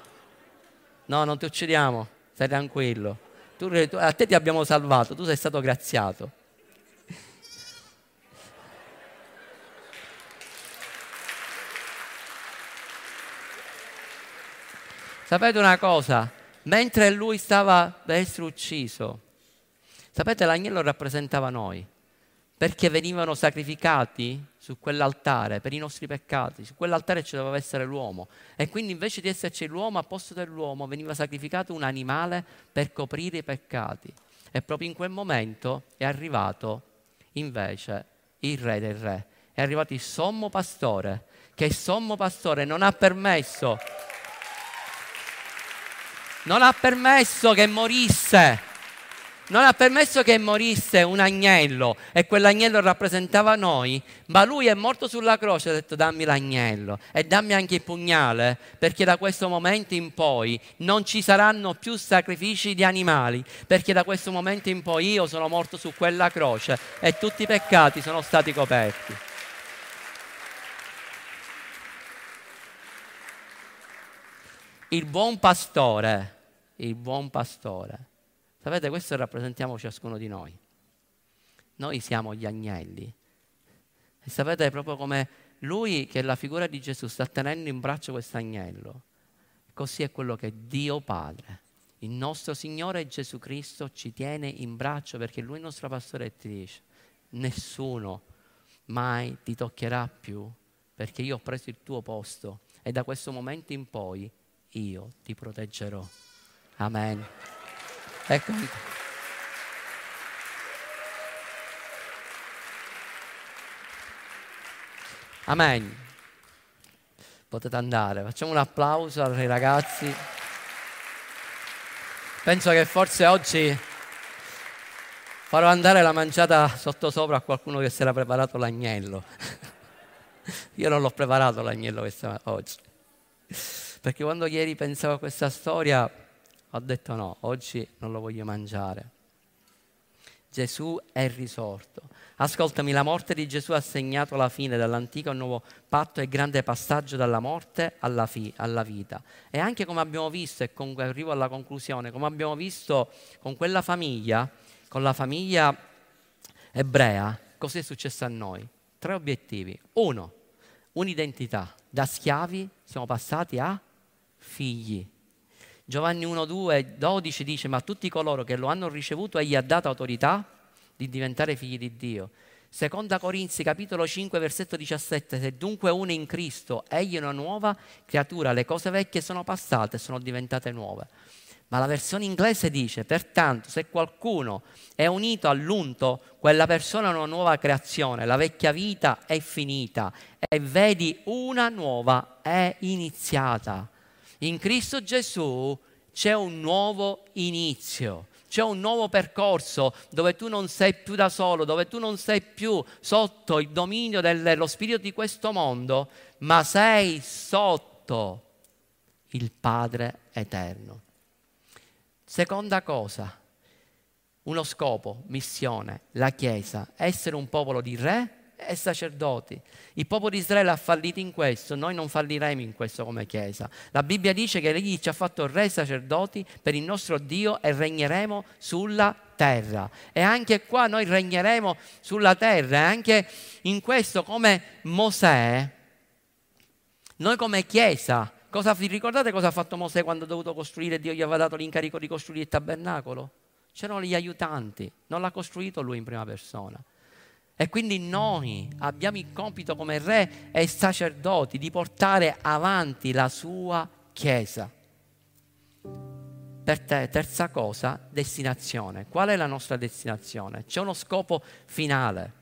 No, non ti uccidiamo, stai tranquillo. Tu, a te ti abbiamo salvato, tu sei stato graziato. Sapete una cosa? Mentre lui stava per essere ucciso, sapete l'agnello rappresentava noi, perché venivano sacrificati su quell'altare per i nostri peccati, su quell'altare ci doveva essere l'uomo e quindi invece di esserci l'uomo, a posto dell'uomo veniva sacrificato un animale per coprire i peccati. E proprio in quel momento è arrivato invece il re del re, è arrivato il sommo pastore, che il sommo pastore non ha permesso non ha permesso che morisse. Non ha permesso che morisse un agnello e quell'agnello rappresentava noi, ma lui è morto sulla croce e ha detto dammi l'agnello e dammi anche il pugnale, perché da questo momento in poi non ci saranno più sacrifici di animali, perché da questo momento in poi io sono morto su quella croce e tutti i peccati sono stati coperti. Il buon pastore il buon pastore. Sapete, questo rappresentiamo ciascuno di noi. Noi siamo gli agnelli. E sapete proprio come lui, che è la figura di Gesù, sta tenendo in braccio questo agnello. Così è quello che Dio Padre, il nostro Signore Gesù Cristo, ci tiene in braccio perché Lui è il nostro pastore e ti dice, nessuno mai ti toccherà più perché io ho preso il tuo posto e da questo momento in poi io ti proteggerò. Amen. Eccomi. Amen. Potete andare. Facciamo un applauso ai ragazzi. Penso che forse oggi farò andare la mangiata sottosopra a qualcuno che si era preparato l'agnello. Io non l'ho preparato l'agnello questa oggi. Perché quando ieri pensavo a questa storia ho detto no, oggi non lo voglio mangiare. Gesù è risorto. Ascoltami, la morte di Gesù ha segnato la fine dall'antico al nuovo patto e grande passaggio dalla morte alla, fi- alla vita. E anche come abbiamo visto, e con, arrivo alla conclusione, come abbiamo visto con quella famiglia, con la famiglia ebrea, cos'è successo a noi? Tre obiettivi. Uno, un'identità. Da schiavi siamo passati a figli. Giovanni 1, 2, 12 dice, ma tutti coloro che lo hanno ricevuto egli ha dato autorità di diventare figli di Dio. Seconda Corinzi capitolo 5 versetto 17, se dunque uno in Cristo, egli è una nuova creatura, le cose vecchie sono passate sono diventate nuove. Ma la versione inglese dice, pertanto, se qualcuno è unito all'unto, quella persona è una nuova creazione, la vecchia vita è finita e vedi una nuova è iniziata. In Cristo Gesù c'è un nuovo inizio c'è un nuovo percorso dove tu non sei più da solo, dove tu non sei più sotto il dominio dello spirito di questo mondo, ma sei sotto il Padre eterno. Seconda cosa, uno scopo, missione, la Chiesa, essere un popolo di re e sacerdoti. Il popolo di Israele ha fallito in questo, noi non falliremo in questo come Chiesa. La Bibbia dice che Egli ci ha fatto re e sacerdoti per il nostro Dio e regneremo sulla terra. E anche qua noi regneremo sulla terra. E anche in questo come Mosè, noi come Chiesa, cosa, ricordate cosa ha fatto Mosè quando ha dovuto costruire? Dio gli aveva dato l'incarico di costruire il tabernacolo? C'erano gli aiutanti, non l'ha costruito lui in prima persona. E quindi noi abbiamo il compito come re e sacerdoti di portare avanti la sua Chiesa. Per te, terza cosa, destinazione. Qual è la nostra destinazione? C'è uno scopo finale.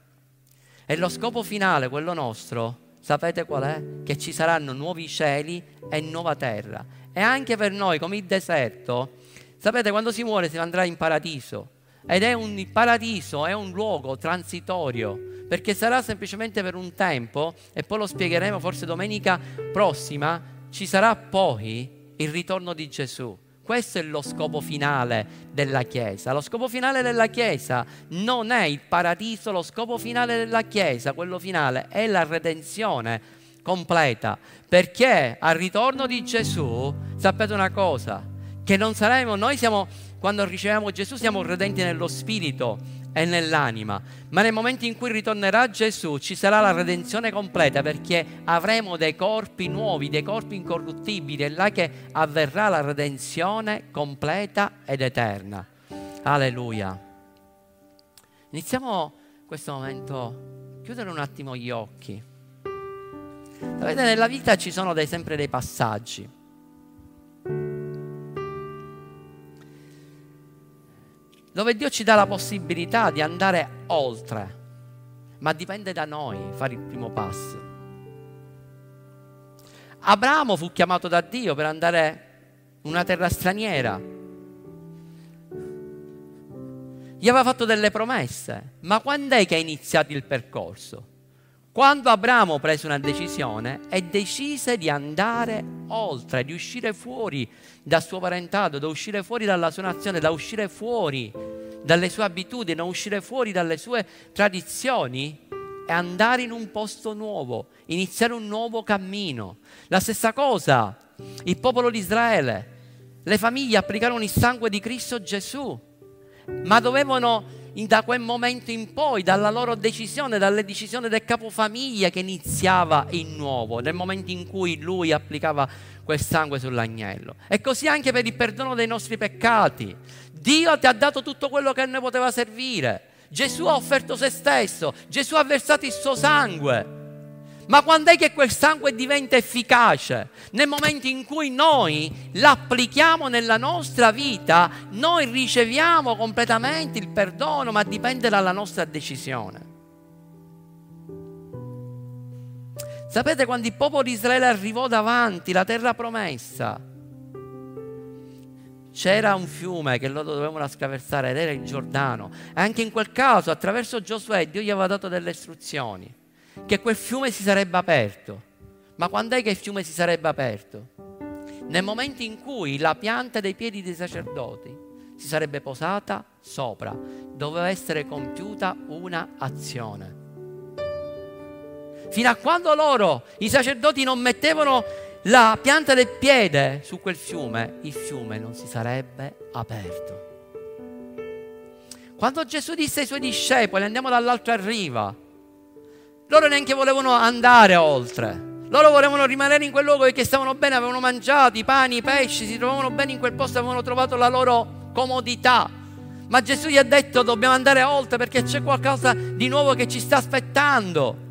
E lo scopo finale, quello nostro, sapete qual è? Che ci saranno nuovi cieli e nuova terra. E anche per noi, come il deserto, sapete, quando si muore si andrà in paradiso. Ed è un paradiso, è un luogo transitorio, perché sarà semplicemente per un tempo, e poi lo spiegheremo forse domenica prossima, ci sarà poi il ritorno di Gesù. Questo è lo scopo finale della Chiesa. Lo scopo finale della Chiesa non è il paradiso, lo scopo finale della Chiesa, quello finale, è la redenzione completa. Perché al ritorno di Gesù, sapete una cosa, che non saremo, noi siamo quando riceviamo Gesù siamo redenti nello spirito e nell'anima, ma nel momento in cui ritornerà Gesù ci sarà la redenzione completa perché avremo dei corpi nuovi, dei corpi incorruttibili, è là che avverrà la redenzione completa ed eterna. Alleluia. Iniziamo questo momento, chiudere un attimo gli occhi. Sapete, nella vita ci sono dei, sempre dei passaggi dove Dio ci dà la possibilità di andare oltre, ma dipende da noi fare il primo passo. Abramo fu chiamato da Dio per andare in una terra straniera. Gli aveva fatto delle promesse, ma quando è che è iniziato il percorso? Quando Abramo prese una decisione e decise di andare oltre, di uscire fuori dal suo parentato, da uscire fuori dalla sua nazione, da uscire fuori dalle sue abitudini, da uscire fuori dalle sue tradizioni e andare in un posto nuovo, iniziare un nuovo cammino. La stessa cosa, il popolo di Israele, le famiglie applicarono il sangue di Cristo Gesù, ma dovevano da quel momento in poi, dalla loro decisione, dalle decisioni del capofamiglia che iniziava il nuovo, nel momento in cui lui applicava quel sangue sull'agnello. E così anche per il perdono dei nostri peccati. Dio ti ha dato tutto quello che a noi poteva servire. Gesù ha offerto se stesso, Gesù ha versato il suo sangue. Ma quando è che quel sangue diventa efficace? Nel momento in cui noi l'applichiamo nella nostra vita, noi riceviamo completamente il perdono, ma dipende dalla nostra decisione. Sapete quando il popolo di Israele arrivò davanti la terra promessa? C'era un fiume che loro dovevano attraversare ed era il Giordano. E anche in quel caso, attraverso Giosuè, Dio gli aveva dato delle istruzioni che quel fiume si sarebbe aperto. Ma quando è che il fiume si sarebbe aperto? nel momento in cui la pianta dei piedi dei sacerdoti si sarebbe posata sopra, doveva essere compiuta una azione. Fino a quando loro, i sacerdoti, non mettevano la pianta del piede su quel fiume, il fiume non si sarebbe aperto. Quando Gesù disse ai suoi discepoli andiamo dall'altra riva, loro neanche volevano andare oltre. Loro volevano rimanere in quel luogo perché stavano bene, avevano mangiato i pani, i pesci, si trovavano bene in quel posto, avevano trovato la loro comodità. Ma Gesù gli ha detto dobbiamo andare oltre perché c'è qualcosa di nuovo che ci sta aspettando.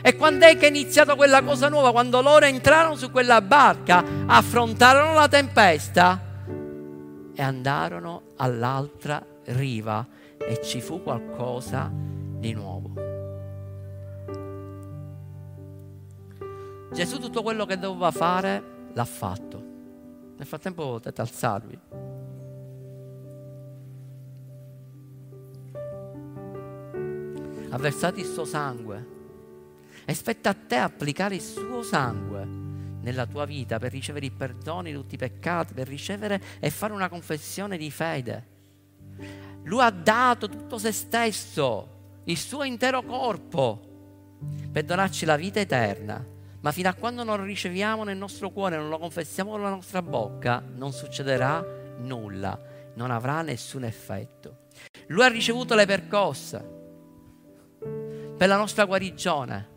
E quando è che è iniziata quella cosa nuova? Quando loro entrarono su quella barca, affrontarono la tempesta e andarono all'altra riva e ci fu qualcosa di nuovo. Gesù tutto quello che doveva fare l'ha fatto. Nel frattempo potete alzarvi. Ha versato il suo sangue e spetta a te applicare il suo sangue nella tua vita per ricevere il perdono di tutti i peccati, per ricevere e fare una confessione di fede. Lui ha dato tutto se stesso, il suo intero corpo, per donarci la vita eterna. Ma fino a quando non riceviamo nel nostro cuore, non lo confessiamo con la nostra bocca, non succederà nulla, non avrà nessun effetto. Lui ha ricevuto le percosse per la nostra guarigione.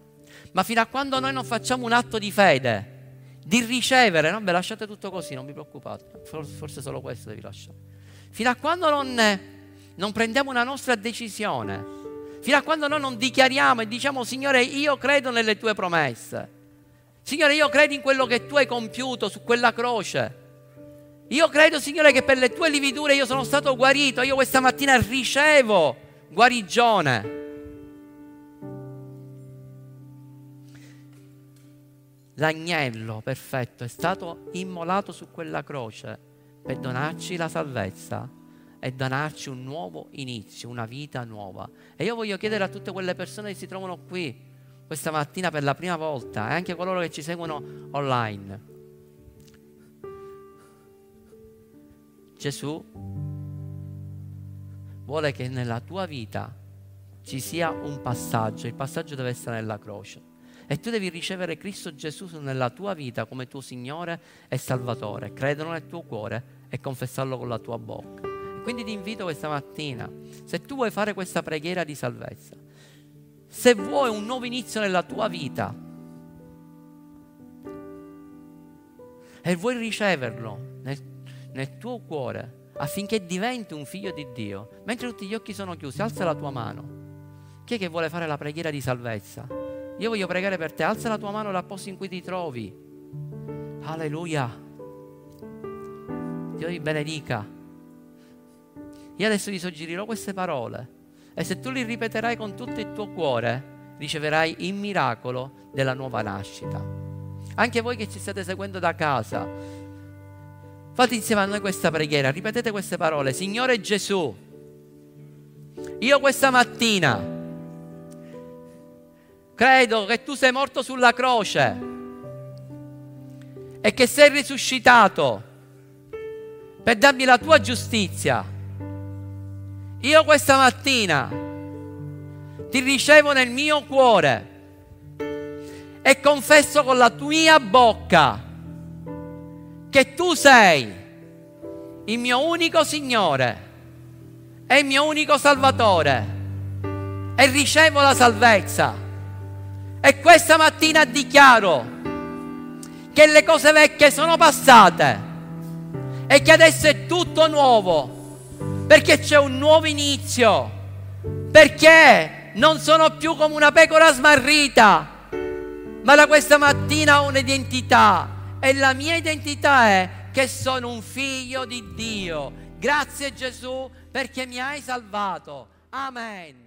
Ma fino a quando noi non facciamo un atto di fede, di ricevere, no? Beh, lasciate tutto così, non vi preoccupate, forse solo questo devi lasciare. Fino a quando non, non prendiamo una nostra decisione, fino a quando noi non dichiariamo e diciamo, Signore, io credo nelle tue promesse. Signore, io credo in quello che tu hai compiuto su quella croce. Io credo, Signore, che per le tue lividure io sono stato guarito. Io questa mattina ricevo guarigione. l'agnello perfetto è stato immolato su quella croce per donarci la salvezza e donarci un nuovo inizio, una vita nuova. E io voglio chiedere a tutte quelle persone che si trovano qui questa mattina per la prima volta e anche coloro che ci seguono online. Gesù vuole che nella tua vita ci sia un passaggio, il passaggio deve essere nella croce. E tu devi ricevere Cristo Gesù nella tua vita come tuo Signore e Salvatore, credere nel tuo cuore e confessarlo con la tua bocca. quindi ti invito questa mattina, se tu vuoi fare questa preghiera di salvezza, se vuoi un nuovo inizio nella tua vita e vuoi riceverlo nel, nel tuo cuore affinché diventi un figlio di Dio, mentre tutti gli occhi sono chiusi, alza la tua mano. Chi è che vuole fare la preghiera di salvezza? Io voglio pregare per te, alza la tua mano dal posto in cui ti trovi. Alleluia. Dio ti benedica. Io adesso ti suggerirò queste parole e se tu li ripeterai con tutto il tuo cuore, riceverai il miracolo della nuova nascita. Anche voi che ci state seguendo da casa, fate insieme a noi questa preghiera, ripetete queste parole. Signore Gesù, io questa mattina Credo che tu sei morto sulla croce e che sei risuscitato per darmi la tua giustizia. Io questa mattina ti ricevo nel mio cuore e confesso con la tua bocca che tu sei il mio unico Signore e il mio unico Salvatore e ricevo la salvezza. E questa mattina dichiaro che le cose vecchie sono passate e che adesso è tutto nuovo, perché c'è un nuovo inizio, perché non sono più come una pecora smarrita, ma da questa mattina ho un'identità e la mia identità è che sono un figlio di Dio. Grazie Gesù perché mi hai salvato. Amen.